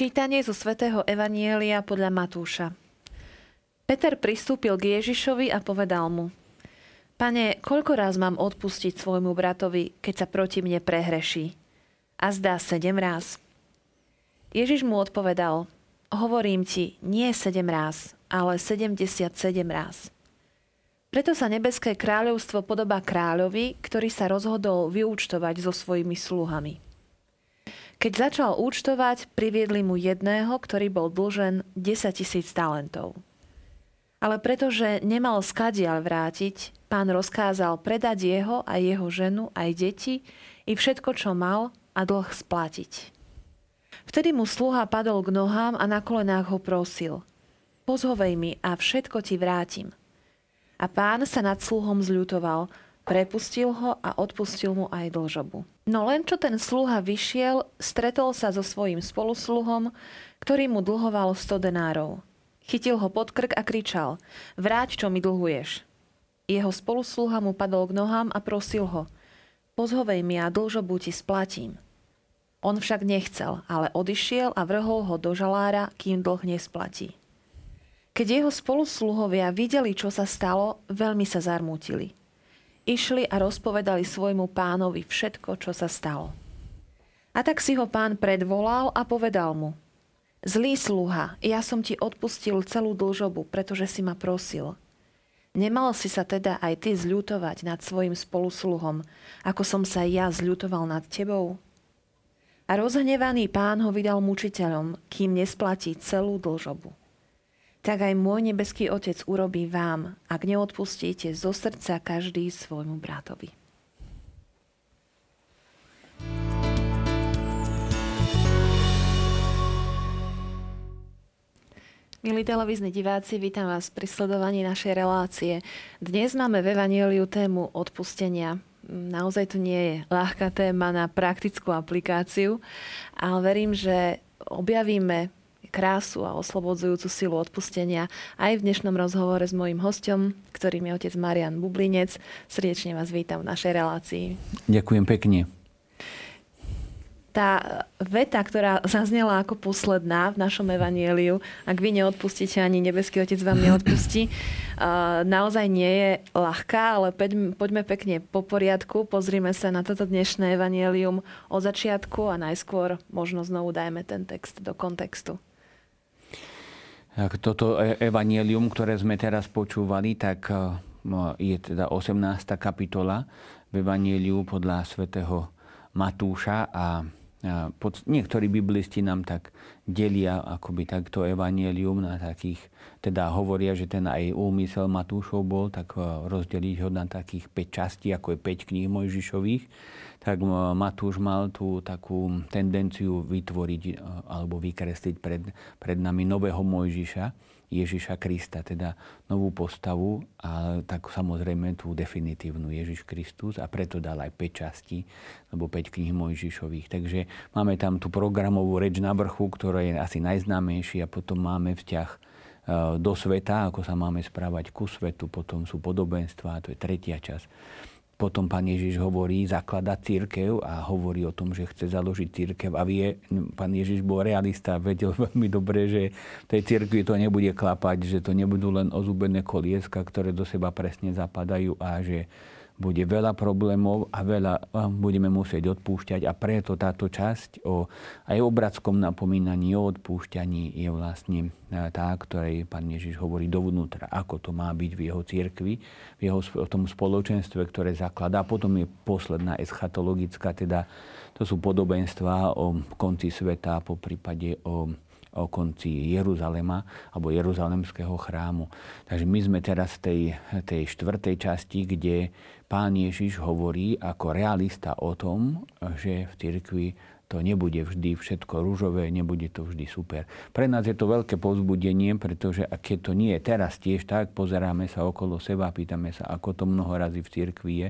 Čítanie zo svätého Evanielia podľa Matúša. Peter pristúpil k Ježišovi a povedal mu, Pane, koľko raz mám odpustiť svojmu bratovi, keď sa proti mne prehreší? A zdá sedem raz. Ježiš mu odpovedal, hovorím ti, nie sedem raz, ale 77 raz. Preto sa nebeské kráľovstvo podobá kráľovi, ktorý sa rozhodol vyúčtovať so svojimi sluhami. Keď začal účtovať, priviedli mu jedného, ktorý bol dlžen 10 tisíc talentov. Ale pretože nemal skadiaľ vrátiť, pán rozkázal predať jeho a jeho ženu aj deti i všetko, čo mal a dlh splatiť. Vtedy mu sluha padol k nohám a na kolenách ho prosil. Pozhovej mi a všetko ti vrátim. A pán sa nad sluhom zľutoval, prepustil ho a odpustil mu aj dlžobu. No len čo ten sluha vyšiel, stretol sa so svojím spolusluhom, ktorý mu dlhoval 100 denárov. Chytil ho pod krk a kričal, vráť, čo mi dlhuješ. Jeho spolusluha mu padol k nohám a prosil ho, pozhovej mi a dlžobu ti splatím. On však nechcel, ale odišiel a vrhol ho do žalára, kým dlh nesplatí. Keď jeho spolusluhovia videli, čo sa stalo, veľmi sa zarmútili išli a rozpovedali svojmu pánovi všetko, čo sa stalo. A tak si ho pán predvolal a povedal mu, Zlý sluha, ja som ti odpustil celú dlžobu, pretože si ma prosil. Nemal si sa teda aj ty zľutovať nad svojim spolusluhom, ako som sa ja zľutoval nad tebou? A rozhnevaný pán ho vydal mučiteľom, kým nesplatí celú dlžobu tak aj môj nebeský Otec urobí vám, ak neodpustíte zo srdca každý svojmu bratovi. Milí televízni diváci, vítam vás pri sledovaní našej relácie. Dnes máme v Evangeliu tému odpustenia. Naozaj to nie je ľahká téma na praktickú aplikáciu, ale verím, že objavíme krásu a oslobodzujúcu silu odpustenia aj v dnešnom rozhovore s mojím hostom, ktorým je otec Marian Bublinec. Srdečne vás vítam v našej relácii. Ďakujem pekne tá veta, ktorá zaznela ako posledná v našom evanieliu, ak vy neodpustíte, ani nebeský otec vám neodpustí, naozaj nie je ľahká, ale poďme pekne po poriadku, pozrime sa na toto dnešné evanielium od začiatku a najskôr možno znovu dajme ten text do kontextu. Toto e- evanielium, ktoré sme teraz počúvali, tak e, je teda 18. kapitola v evanieliu podľa svätého Matúša a pod, niektorí biblisti nám tak delia akoby takto evanielium na takých, teda hovoria, že ten aj úmysel Matúšov bol, tak e, rozdeliť ho na takých 5 častí, ako je 5 kníh Mojžišových. Tak Matúš mal tú takú tendenciu vytvoriť e, alebo vykresliť pred, pred nami nového Mojžiša, Ježiša Krista, teda novú postavu a tak samozrejme tú definitívnu Ježiš Kristus a preto dal aj 5 častí, alebo 5 kníh Mojžišových. Takže máme tam tú programovú reč na vrchu, ktorá je asi najznámejší a potom máme vzťah e, do sveta, ako sa máme správať ku svetu, potom sú podobenstva, to je tretia časť. Potom pán Ježiš hovorí, zaklada církev a hovorí o tom, že chce založiť církev a vie, pán Ježiš bol realista, vedel veľmi dobre, že tej církvi to nebude klapať, že to nebudú len ozúbené kolieska, ktoré do seba presne zapadajú a že bude veľa problémov a veľa budeme musieť odpúšťať a preto táto časť o aj o bratskom napomínaní, o odpúšťaní je vlastne e, tá, ktorej pán Ježiš hovorí dovnútra, ako to má byť v jeho cirkvi, v jeho v tom spoločenstve, ktoré zakladá. Potom je posledná eschatologická, teda to sú podobenstvá o konci sveta, po prípade o o konci Jeruzalema alebo Jeruzalemského chrámu. Takže my sme teraz v tej, tej štvrtej časti, kde pán Ježiš hovorí ako realista o tom, že v cirkvi to nebude vždy všetko rúžové, nebude to vždy super. Pre nás je to veľké povzbudenie, pretože ak keď to nie je teraz tiež tak, pozeráme sa okolo seba, pýtame sa, ako to mnoho razy v cirkvi je.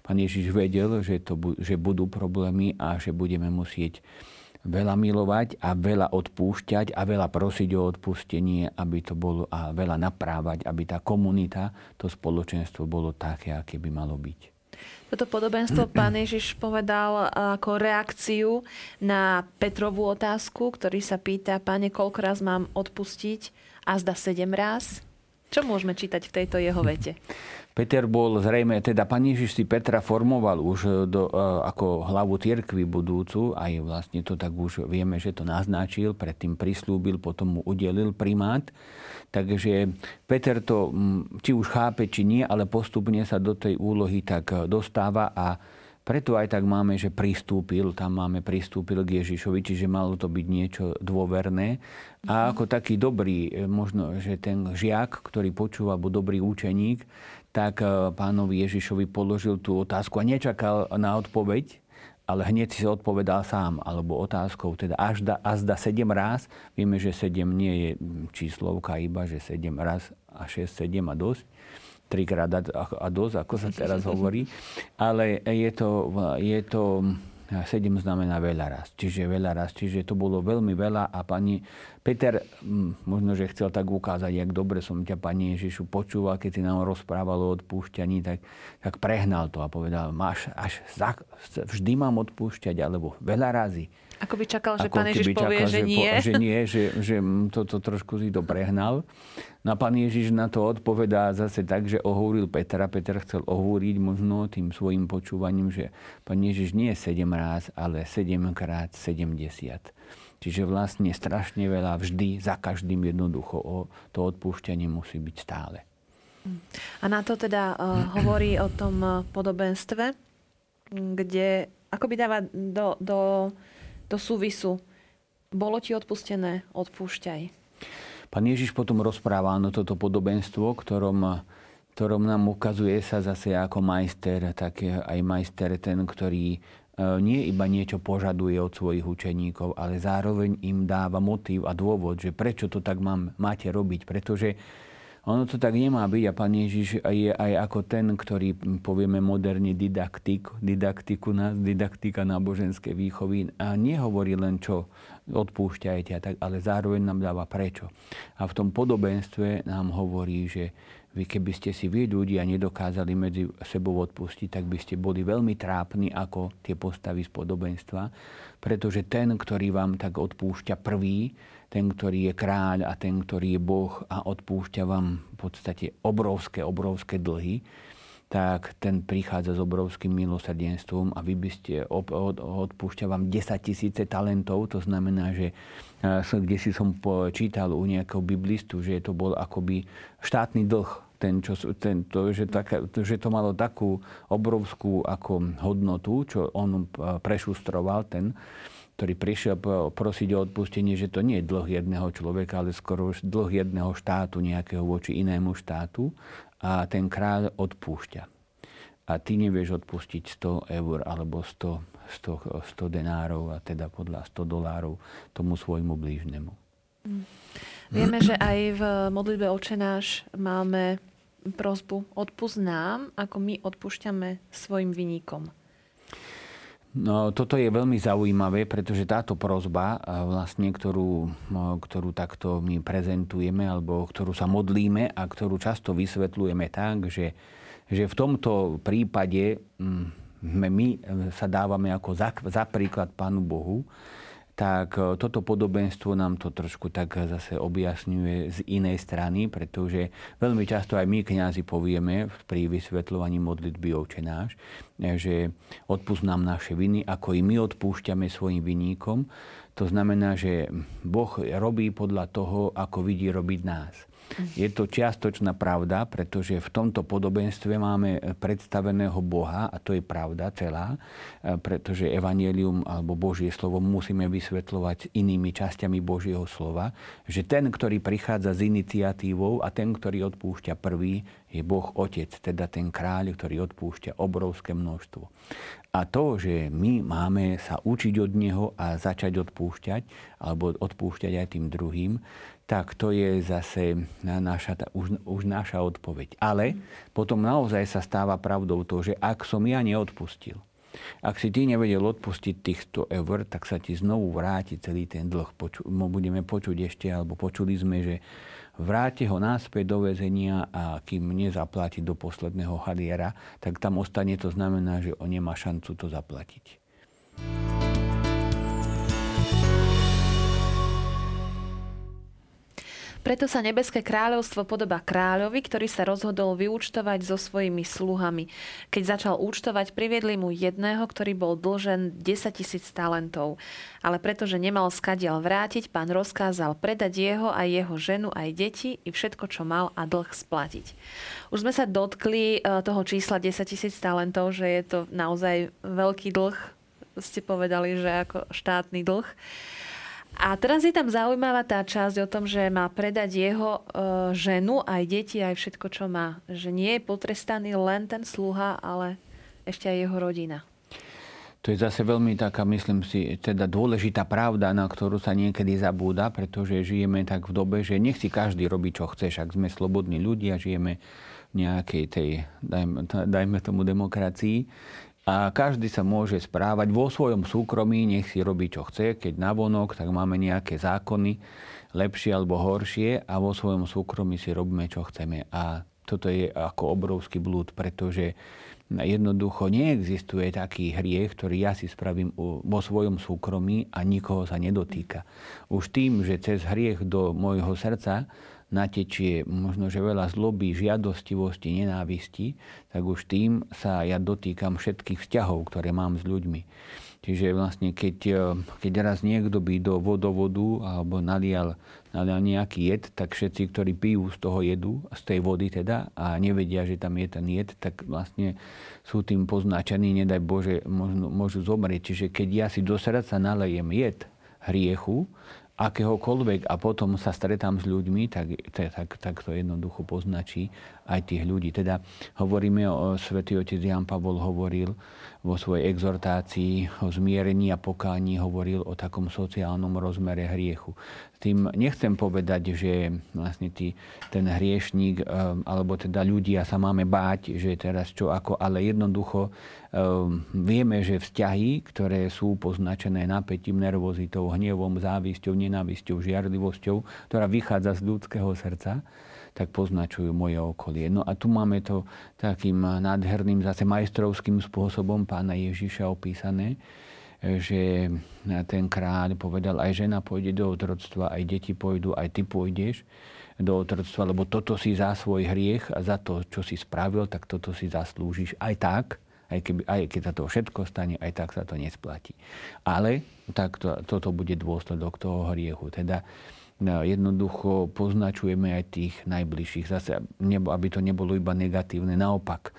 Pán Ježiš vedel, že, to, že budú problémy a že budeme musieť veľa milovať a veľa odpúšťať a veľa prosiť o odpustenie, aby to bolo a veľa naprávať, aby tá komunita, to spoločenstvo bolo také, aké by malo byť. Toto podobenstvo pán Ježiš povedal ako reakciu na Petrovú otázku, ktorý sa pýta, pane, koľko raz mám odpustiť? A zda sedem raz? Čo môžeme čítať v tejto jeho vete? Peter bol zrejme, teda pán Ježiš si Petra formoval už do, e, ako hlavu cirkvi budúcu, aj vlastne to tak už vieme, že to naznačil, predtým prislúbil, potom mu udelil primát. Takže Peter to, či už chápe, či nie, ale postupne sa do tej úlohy tak e, dostáva a preto aj tak máme, že pristúpil, tam máme pristúpil k Ježišovi, čiže malo to byť niečo dôverné. A ako taký dobrý, e, možno, že ten žiak, ktorý počúva, alebo dobrý učeník, tak e, pánovi Ježišovi položil tú otázku a nečakal na odpoveď, ale hneď si odpovedal sám, alebo otázkou, teda až da, až da 7 raz. Vieme, že 7 nie je číslovka iba, že 7 raz a 6, 7 a dosť. Trikrát a dosť, ako sa teraz hovorí. Ale je to, je to 7 znamená veľa raz, čiže veľa raz, čiže to bolo veľmi veľa a pani Peter, možno, že chcel tak ukázať, jak dobre som ťa, pani Ježišu, počúval, keď si nám rozprával o odpúšťaní, tak, tak prehnal to a povedal, máš až za, vždy mám odpúšťať, alebo veľa razy. Ako by čakal, že pán Ježiš povie, čakal, že, že nie. Po, že nie, že, že toto trošku si to prehnal. No a pán Ježiš na to odpovedá zase tak, že ohúril Petra. Peter chcel ohúriť možno tým svojim počúvaním, že pán Ježiš nie je 7 ráz, ale 7 krát 70. Čiže vlastne strašne veľa vždy, za každým jednoducho to odpúšťanie musí byť stále. A na to teda uh, hovorí o tom uh, podobenstve, kde akoby dáva do, do do súvisu. Bolo ti odpustené, odpúšťaj. Pán Ježiš potom rozpráva no toto podobenstvo, ktorom, ktorom nám ukazuje sa zase ako majster, tak aj majster ten, ktorý nie iba niečo požaduje od svojich učeníkov, ale zároveň im dáva motív a dôvod, že prečo to tak mám, máte robiť. Pretože ono to tak nemá byť a pán Ježiš je aj ako ten, ktorý povieme moderne didaktik, didaktiku, didaktika náboženskej výchovy a nehovorí len čo odpúšťajte, ale zároveň nám dáva prečo. A v tom podobenstve nám hovorí, že vy keby ste si vy ľudia nedokázali medzi sebou odpustiť, tak by ste boli veľmi trápni ako tie postavy z podobenstva, pretože ten, ktorý vám tak odpúšťa prvý, ten, ktorý je kráľ a ten, ktorý je Boh a odpúšťa vám v podstate obrovské, obrovské dlhy, tak ten prichádza s obrovským milosrdenstvom a vy by ste odpúšťa vám 10 tisíce talentov, to znamená, že kde si som čítal u nejakého biblistu, že to bol akoby štátny dlh, ten, čo, ten, to, že, taká, že to malo takú obrovskú ako hodnotu, čo on prešustroval, ten, ktorý prišiel prosiť o odpustenie, že to nie je dlh jedného človeka, ale skoro dlh jedného štátu, nejakého voči inému štátu. A ten kráľ odpúšťa. A ty nevieš odpustiť 100 eur alebo 100, 100, 100 denárov, a teda podľa 100 dolárov tomu svojmu blížnemu. Mm. Vieme, že aj v modlitbe očenáš máme prozbu odpust nám, ako my odpúšťame svojim vynikom. No, toto je veľmi zaujímavé, pretože táto prozba, vlastne, ktorú, ktorú takto my prezentujeme, alebo ktorú sa modlíme a ktorú často vysvetľujeme tak, že, že v tomto prípade mm, my sa dávame ako za, za príklad Pánu Bohu, tak e, toto podobenstvo nám to trošku tak zase objasňuje z inej strany, pretože veľmi často aj my kňazi povieme pri vysvetľovaní modlitby Očenáš, e, že odpust nám naše viny, ako i my odpúšťame svojim viníkom. To znamená, že Boh robí podľa toho, ako vidí robiť nás. Je to čiastočná pravda, pretože v tomto podobenstve máme predstaveného Boha a to je pravda celá, e, pretože Evangelium alebo Božie slovo musíme vysvetľovať inými časťami Božieho slova, že ten, ktorý prichádza s iniciatívou a ten, ktorý odpúšťa prvý, je Boh Otec, teda ten kráľ, ktorý odpúšťa obrovské množstvo. A to, že my máme sa učiť od Neho a začať odpúšťať, alebo odpúšťať aj tým druhým, tak to je zase naša, už, už naša odpoveď. Ale potom naozaj sa stáva pravdou to, že ak som ja neodpustil, Ak si ty nevedel odpustiť tých 100 eur, tak sa ti znovu vráti celý ten dlh. Poču, budeme počuť ešte, alebo počuli sme, že vráte ho náspäť do väzenia a kým nezaplatí do posledného haliera, tak tam ostane, to znamená, že on nemá šancu to zaplatiť. Preto sa nebeské kráľovstvo podoba kráľovi, ktorý sa rozhodol vyúčtovať so svojimi sluhami. Keď začal účtovať, priviedli mu jedného, ktorý bol dlžen 10 tisíc talentov. Ale pretože nemal skadial vrátiť, pán rozkázal predať jeho a jeho ženu aj deti i všetko, čo mal a dlh splatiť. Už sme sa dotkli e, toho čísla 10 tisíc talentov, že je to naozaj veľký dlh. Ste povedali, že ako štátny dlh. A teraz je tam zaujímavá tá časť o tom, že má predať jeho e, ženu, aj deti, aj všetko, čo má. Že nie je potrestaný len ten sluha, ale ešte aj jeho rodina. To je zase veľmi taká, myslím si, teda dôležitá pravda, na ktorú sa niekedy zabúda, pretože žijeme tak v dobe, že nech si každý robí, čo chce, ak sme slobodní ľudia, žijeme v nejakej tej, dajme, dajme tomu, demokracii a každý sa môže správať vo svojom súkromí, nech si robí čo chce, keď navonok, tak máme nejaké zákony, lepšie alebo horšie a vo svojom súkromí si robíme čo chceme. A toto je ako obrovský blúd, pretože jednoducho neexistuje taký hriech, ktorý ja si spravím vo svojom súkromí a nikoho sa nedotýka. Už tým, že cez hriech do môjho srdca natečie možno, že veľa zloby, žiadostivosti, nenávisti, tak už tým sa ja dotýkam všetkých vzťahov, ktoré mám s ľuďmi. Čiže vlastne keď, e, keď raz niekto by do vodovodu alebo nalial, nalial nejaký jed, tak všetci, ktorí pijú z toho jedu, z tej vody teda, a nevedia, že tam je ten jed, tak vlastne sú tým poznačení, nedaj Bože, možno, môžu zomrieť. Čiže keď ja si do srdca nalejem jed hriechu, akéhokoľvek a potom sa stretám s ľuďmi, tak, tak, tak to jednoducho poznačí aj tých ľudí. Teda hovoríme o svätý otec Jan Pavol hovoril vo svojej exhortácii o zmierení a pokání, hovoril o takom sociálnom rozmere hriechu. Tým nechcem povedať, že vlastne tý, ten hriešník, eh, alebo teda ľudia sa máme báť, že teraz čo ako, ale jednoducho Ehm, vieme, že vzťahy, ktoré sú poznačené napätím, nervozitou, hnevom, závisťou, nenávisťou, žiarlivosťou, ktorá vychádza z ľudského srdca, tak poznačujú moje okolie. No a tu máme to takým nádherným, zase majstrovským spôsobom pána Ježiša opísané, že ten kráľ povedal, aj žena pôjde do otroctva, aj deti pôjdu, aj ty pôjdeš do otroctva, lebo toto si za svoj hriech a za to, čo si spravil, tak toto si zaslúžiš aj tak, aj, keby, aj keď sa to všetko stane, aj tak sa to nesplatí. Ale tak to, toto bude dôsledok toho hriechu. Teda jednoducho poznačujeme aj tých najbližších. Zase, aby to nebolo iba negatívne. Naopak,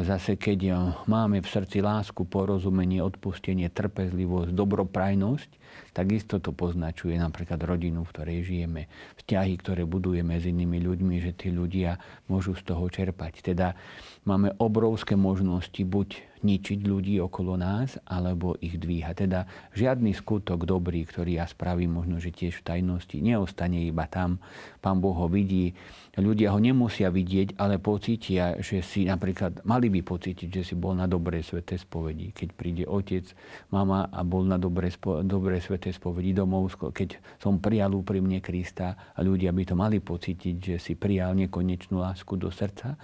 zase keď máme v srdci lásku, porozumenie, odpustenie, trpezlivosť, dobroprajnosť, takisto to poznačuje napríklad rodinu, v ktorej žijeme. Vzťahy, ktoré budujeme s inými ľuďmi, že tí ľudia môžu z toho čerpať. Teda máme obrovské možnosti buď ničiť ľudí okolo nás, alebo ich dvíhať. Teda žiadny skutok dobrý, ktorý ja spravím, možno, že tiež v tajnosti, neostane iba tam. Pán Boh ho vidí. Ľudia ho nemusia vidieť, ale pocítia, že si napríklad mali by pocítiť, že si bol na dobrej svete spovedi. Keď príde otec, mama a bol na dobrej, spo, dobrej svete spovedi domov, keď som prijal úprimne Krista a ľudia by to mali pocítiť, že si prijal nekonečnú lásku do srdca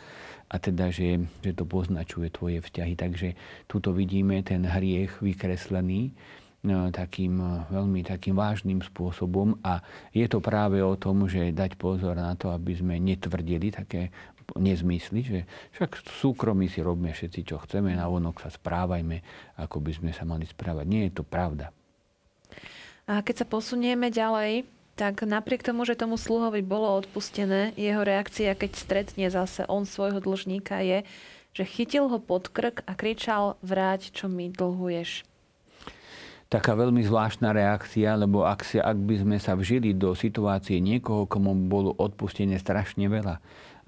a teda, že, že to poznačuje tvoje vzťahy. Takže tuto vidíme ten hriech vykreslený no, takým veľmi takým vážnym spôsobom a je to práve o tom, že dať pozor na to, aby sme netvrdili také nezmysly, že však súkromí si robíme všetci, čo chceme, na vonok sa správajme, ako by sme sa mali správať. Nie je to pravda. A keď sa posunieme ďalej, tak napriek tomu, že tomu sluhovi bolo odpustené, jeho reakcia, keď stretne zase on svojho dlžníka, je, že chytil ho pod krk a kričal vráť, čo mi dlhuješ. Taká veľmi zvláštna reakcia, lebo ak, si, ak by sme sa vžili do situácie niekoho, komu bolo odpustené strašne veľa,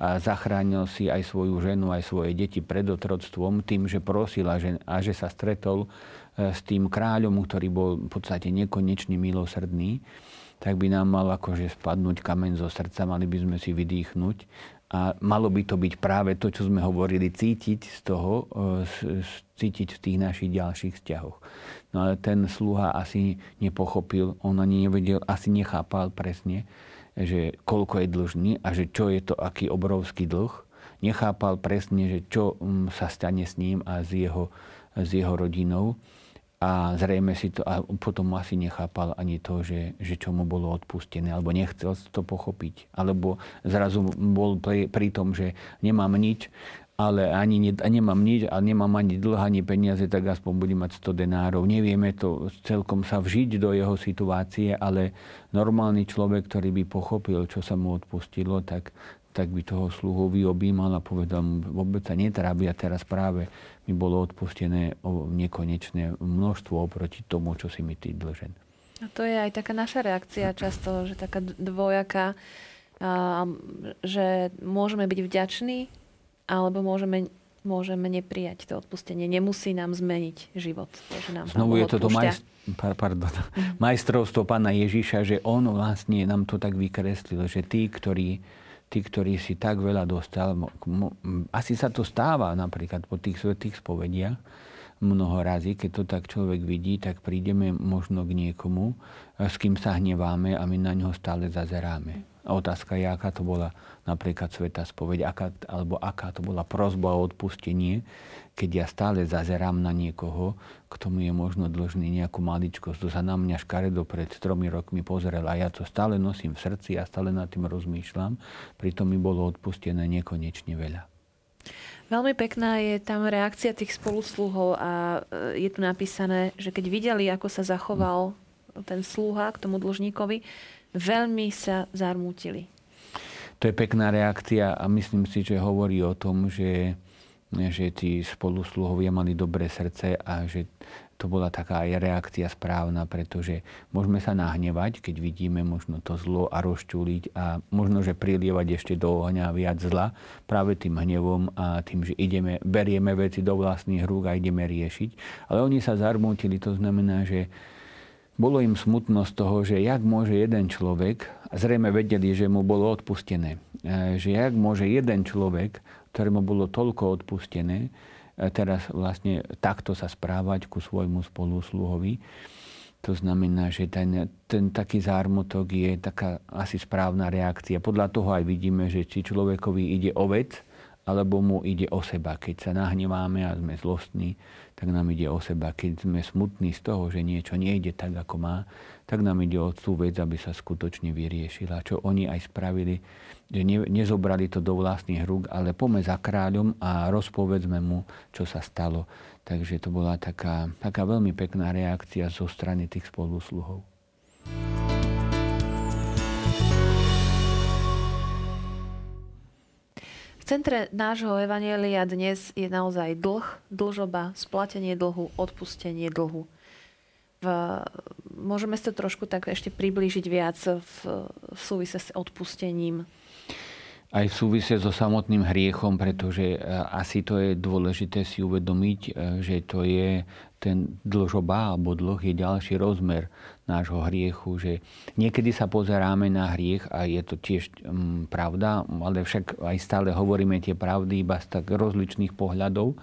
a zachránil si aj svoju ženu, aj svoje deti pred otroctvom tým, že prosil a že, a že sa stretol e, s tým kráľom, ktorý bol v podstate nekonečne milosrdný, tak by nám mal akože spadnúť kameň zo srdca, mali by sme si vydýchnuť A malo by to byť práve to, čo sme hovorili, cítiť z toho, e, cítiť v tých našich ďalších vzťahoch. No ale ten sluha asi nepochopil, on ani nevedel, asi nechápal presne, že koľko je dlžný a že čo je to, aký obrovský dlh. Nechápal presne, že čo mm, sa stane s ním a s jeho, s jeho rodinou a zrejme si to, a potom asi nechápal ani to, že, že čo mu bolo odpustené, alebo nechcel to pochopiť. Alebo zrazu bol pri, pri tom, že nemám nič, ale ani ne, nemám nič a nemám ani dlh, ani peniaze, tak aspoň budem mať 100 denárov. Nevieme to celkom sa vžiť do jeho situácie, ale normálny človek, ktorý by pochopil, čo sa mu odpustilo, tak, tak by toho sluhu vyobímal a povedal mu, vôbec sa netrábi a teraz práve mi bolo odpustené o nekonečné množstvo oproti tomu, čo si mi ty dlžen. A to je aj taká naša reakcia často, že taká dvojaká, že môžeme byť vďační, alebo môžeme, môžeme neprijať to odpustenie. Nemusí nám zmeniť život. To, že nám Znovu je to to majst- pardon, mm. majstrovstvo pána Ježiša, že on vlastne nám to tak vykreslil, že tí, ktorí tí, ktorí si tak veľa dostal, asi sa to stáva napríklad po tých svetých spovediach, mnoho razy, keď to tak človek vidí, tak prídeme možno k niekomu, s kým sa hneváme a my na ňo stále zazeráme. A otázka je, aká to bola napríklad sveta spoveď, aká, alebo aká to bola prozba o odpustenie, keď ja stále zazerám na niekoho, kto mi je možno dlžný nejakú maličkosť, kto sa na mňa škaredo pred tromi rokmi pozrel a ja to stále nosím v srdci a stále nad tým rozmýšľam, pritom mi bolo odpustené nekonečne veľa. Veľmi pekná je tam reakcia tých spolusluhov a e, je tu napísané, že keď videli, ako sa zachoval ten sluha k tomu dlžníkovi, veľmi sa zarmútili. To je pekná reakcia a myslím si, že hovorí o tom, že, že tí spolusluhovia mali dobré srdce a že to bola taká aj reakcia správna, pretože môžeme sa nahnevať, keď vidíme možno to zlo a rozčuliť a možno, že prilievať ešte do ohňa viac zla práve tým hnevom a tým, že ideme, berieme veci do vlastných rúk a ideme riešiť. Ale oni sa zarmútili, to znamená, že bolo im smutno z toho, že jak môže jeden človek, zrejme vedeli, že mu bolo odpustené, e, že jak môže jeden človek, ktorému bolo toľko odpustené, e, teraz vlastne takto sa správať ku svojmu spolusluhovi. To znamená, že ten, ten taký zármutok je taká asi správna reakcia. Podľa toho aj vidíme, že či človekovi ide o vec, alebo mu ide o seba. Keď sa nahneváme a sme zlostní, tak nám ide o seba. Keď sme smutní z toho, že niečo nejde tak, ako má, tak nám ide o tú vec, aby sa skutočne vyriešila. Čo oni aj spravili, že ne, nezobrali to do vlastných rúk, ale pome za kráľom a rozpovedzme mu, čo sa stalo. Takže to bola taká, taká veľmi pekná reakcia zo strany tých spolusluhov. Centre nášho evanielia dnes je naozaj dlh, dlžoba, splatenie dlhu, odpustenie dlhu. V, môžeme sa trošku tak ešte priblížiť viac v, v súvise s odpustením aj v súvise so samotným hriechom, pretože e, asi to je dôležité si uvedomiť, e, že to je ten dlžoba alebo dlh je ďalší rozmer nášho hriechu, že niekedy sa pozeráme na hriech a je to tiež um, pravda, ale však aj stále hovoríme tie pravdy iba z tak rozličných pohľadov,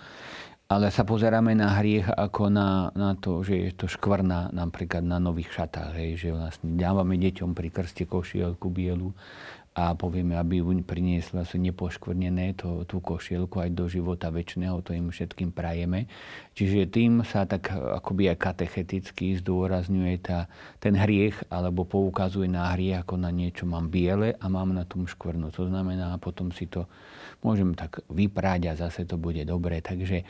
ale sa pozeráme na hriech ako na, na to, že je to škvrna napríklad na nových šatách, hej, že vlastne dávame deťom pri krste košielku bielu a povieme, aby ju priniesla sú nepoškvrnené to, tú košielku aj do života väčšného, to im všetkým prajeme. Čiže tým sa tak akoby aj katecheticky zdôrazňuje tá, ten hriech alebo poukazuje na hriech ako na niečo mám biele a mám na tom škvrnu. To znamená, potom si to môžem tak vyprať a zase to bude dobre. Takže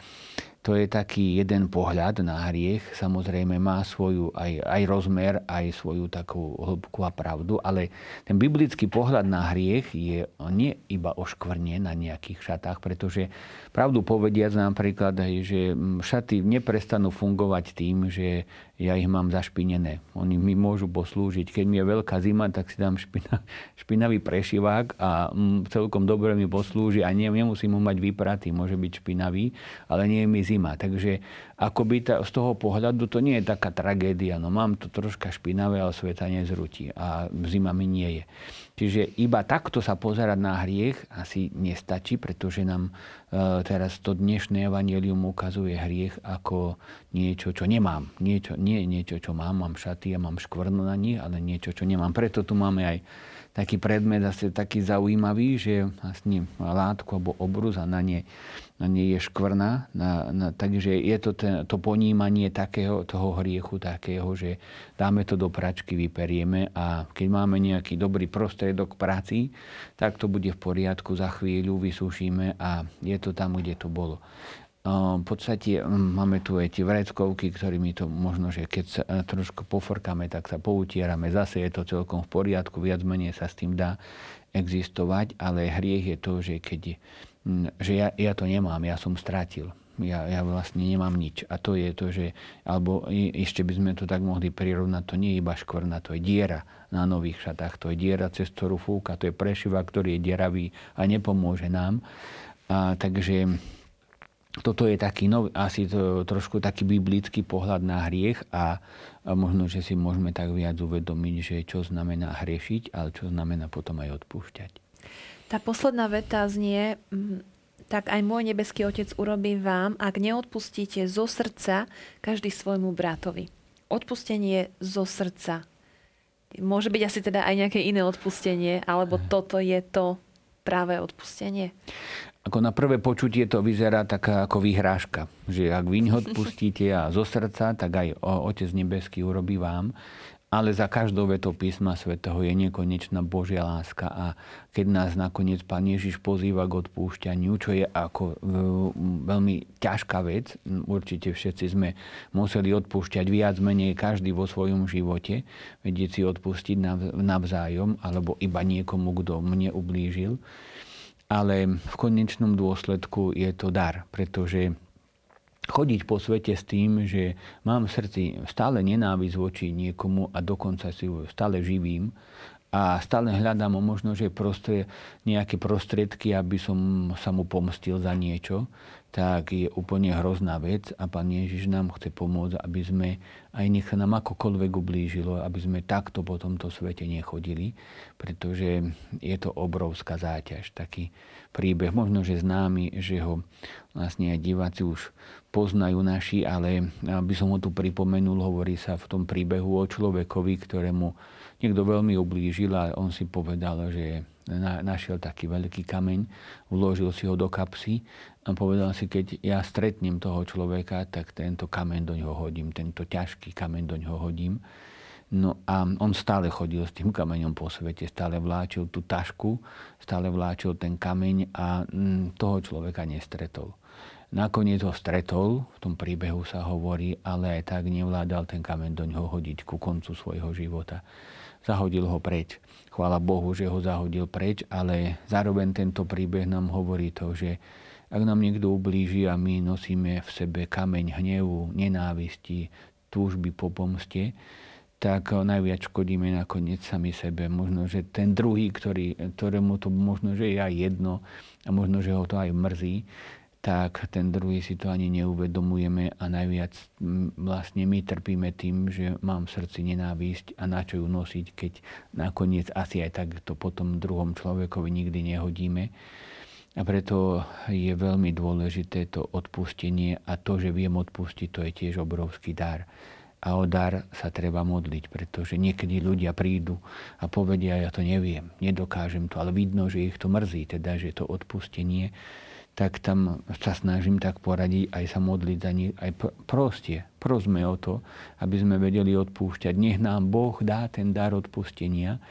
to je taký jeden pohľad na hriech. Samozrejme má svoju aj, aj rozmer, aj svoju takú hĺbku a pravdu, ale ten biblický pohľad na hriech je nie iba o škvrne na nejakých šatách, pretože pravdu povediac napríklad, že šaty neprestanú fungovať tým, že ja ich mám zašpinené. Oni mi môžu poslúžiť. Keď mi je veľká zima, tak si dám špina, špinavý prešivák a mm, celkom dobre mi poslúži a nemusím ho mať vypratý. Môže byť špinavý, ale nie je mi zima zima. Takže akoby ta, z toho pohľadu to nie je taká tragédia. No mám to troška špinavé, ale sveta nezrutí. A zima mi nie je. Čiže iba takto sa pozerať na hriech asi nestačí, pretože nám e, teraz to dnešné evangelium ukazuje hriech ako niečo, čo nemám. Niečo, nie niečo, čo mám. Mám šaty a mám škvrnu na nich, ale niečo, čo nemám. Preto tu máme aj taký predmet asi taký zaujímavý, že vlastne látku alebo obrus a na nie, na nie je škvrna. Na, na, takže je to ten, to ponímanie takého, toho hriechu takého, že dáme to do pračky, vyperieme a keď máme nejaký dobrý prostredok práci, tak to bude v poriadku, za chvíľu vysušíme a je to tam, kde to bolo. V podstate máme tu aj tie vreckovky, ktorými to možno, že keď sa e, trošku pofrkáme, tak sa poutierame. Zase je to celkom v poriadku, viac menej sa s tým dá existovať, ale hriech je to, že keď že ja, ja to nemám, ja som stratil. Ja, ja vlastne nemám nič. A to je to, že, alebo ešte by sme to tak mohli prirovnať, to nie je iba škvrna, to je diera na nových šatách, to je diera, cez ktorú fúka, to je prešiva, ktorý je dieravý a nepomôže nám. A, takže toto je taký nov, asi to, trošku taký biblický pohľad na hriech a, a možno, že si môžeme tak viac uvedomiť, že čo znamená hriešiť, ale čo znamená potom aj odpúšťať. Tá posledná veta znie, tak aj môj nebeský otec urobí vám, ak neodpustíte zo srdca každý svojmu bratovi. Odpustenie zo srdca. Môže byť asi teda aj nejaké iné odpustenie, alebo toto je to práve odpustenie? Ako na prvé počutie to vyzerá taká ako vyhrážka. Že ak vy odpustíte a zo srdca, tak aj Otec Nebeský urobí vám. Ale za každou vetou písma svätého je nekonečná Božia láska a keď nás nakoniec Pán Ježiš pozýva k odpúšťaniu, čo je ako veľmi ťažká vec, určite všetci sme museli odpúšťať viac menej každý vo svojom živote, vedieť si odpustiť navzájom alebo iba niekomu, kto mne ublížil. Ale v konečnom dôsledku je to dar, pretože chodiť po svete s tým, že mám v srdci stále nenávisť voči niekomu a dokonca si ju stále živím a stále hľadám možno, že prostrie, nejaké prostriedky, aby som sa mu pomstil za niečo, tak je úplne hrozná vec a Pán Ježiš nám chce pomôcť, aby sme, aj nech nám akokoľvek ublížilo, aby sme takto po tomto svete nechodili, pretože je to obrovská záťaž. Taký príbeh, možno, že známy, že ho vlastne aj diváci už poznajú naši, ale aby som ho tu pripomenul, hovorí sa v tom príbehu o človekovi, ktorému niekto veľmi ublížil a on si povedal, že našiel taký veľký kameň, vložil si ho do kapsy a povedal si, keď ja stretnem toho človeka, tak tento kameň do ňoho hodím, tento ťažký kameň do ňoho hodím. No a on stále chodil s tým kameňom po svete, stále vláčil tú tašku, stále vláčil ten kameň a mm, toho človeka nestretol. Nakoniec ho stretol, v tom príbehu sa hovorí, ale aj tak nevládal ten kameň do ňoho hodiť ku koncu svojho života. Zahodil ho preč. Chvála Bohu, že ho zahodil preč, ale zároveň tento príbeh nám hovorí to, že ak nám niekto ublíži a my nosíme v sebe kameň hnevu, nenávisti, túžby po pomste, tak najviac škodíme nakoniec sami sebe. Možno, že ten druhý, ktorý, ktorému to možno, že je aj jedno a možno, že ho to aj mrzí, tak ten druhý si to ani neuvedomujeme a najviac vlastne my trpíme tým, že mám v srdci nenávisť a na čo ju nosiť, keď nakoniec asi aj tak to potom druhom človekovi nikdy nehodíme. A preto je veľmi dôležité to odpustenie a to, že viem odpustiť, to je tiež obrovský dar. A o dar sa treba modliť, pretože niekedy ľudia prídu a povedia, ja to neviem, nedokážem to, ale vidno, že ich to mrzí, teda, že to odpustenie tak tam sa snažím tak poradiť, aj sa modliť za nich, aj proste, prosme o to, aby sme vedeli odpúšťať. Nech nám Boh dá ten dar odpustenia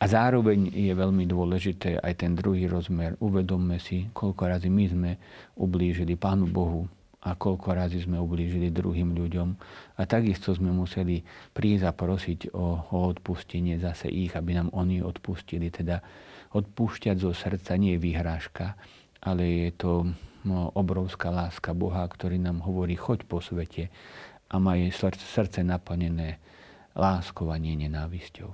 a zároveň je veľmi dôležité aj ten druhý rozmer. Uvedomme si, koľko razy my sme ublížili Pánu Bohu a koľko razy sme ublížili druhým ľuďom. A takisto sme museli prísť a prosiť o, o odpustenie zase ich, aby nám oni odpustili. Teda odpúšťať zo srdca nie je vyhrážka, ale je to no, obrovská láska Boha, ktorý nám hovorí, choď po svete a jej srdce naplnené láskou a nie nenávisťou.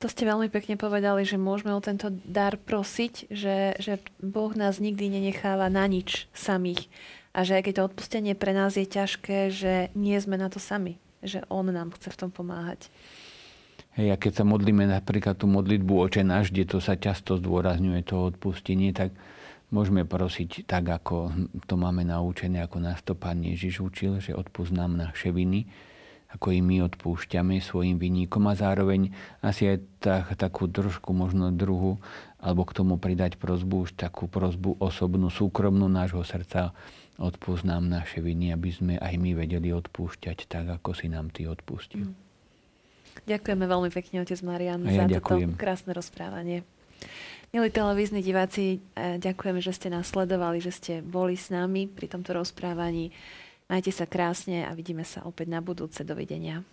To ste veľmi pekne povedali, že môžeme o tento dar prosiť, že, že Boh nás nikdy nenecháva na nič samých. A že aj keď to odpustenie pre nás je ťažké, že nie sme na to sami. Že On nám chce v tom pomáhať. Hej, a keď sa modlíme napríklad tú modlitbu Oče náš, kde to sa často zdôrazňuje to odpustenie, tak môžeme prosiť tak, ako to máme naučené, ako nás to Pán Ježiš učil, že odpúsť naše viny, ako i my odpúšťame svojim vinníkom a zároveň asi aj tak, takú trošku možno druhu, alebo k tomu pridať prozbu, už takú prozbu osobnú, súkromnú nášho srdca, odpúsť nám naše viny, aby sme aj my vedeli odpúšťať tak, ako si nám Ty odpustil. Mm. Ďakujeme veľmi pekne, otec Marian, ja za ďakujem. toto krásne rozprávanie. Milí televízni diváci, e, ďakujeme, že ste nás sledovali, že ste boli s nami pri tomto rozprávaní. Majte sa krásne a vidíme sa opäť na budúce. Dovidenia.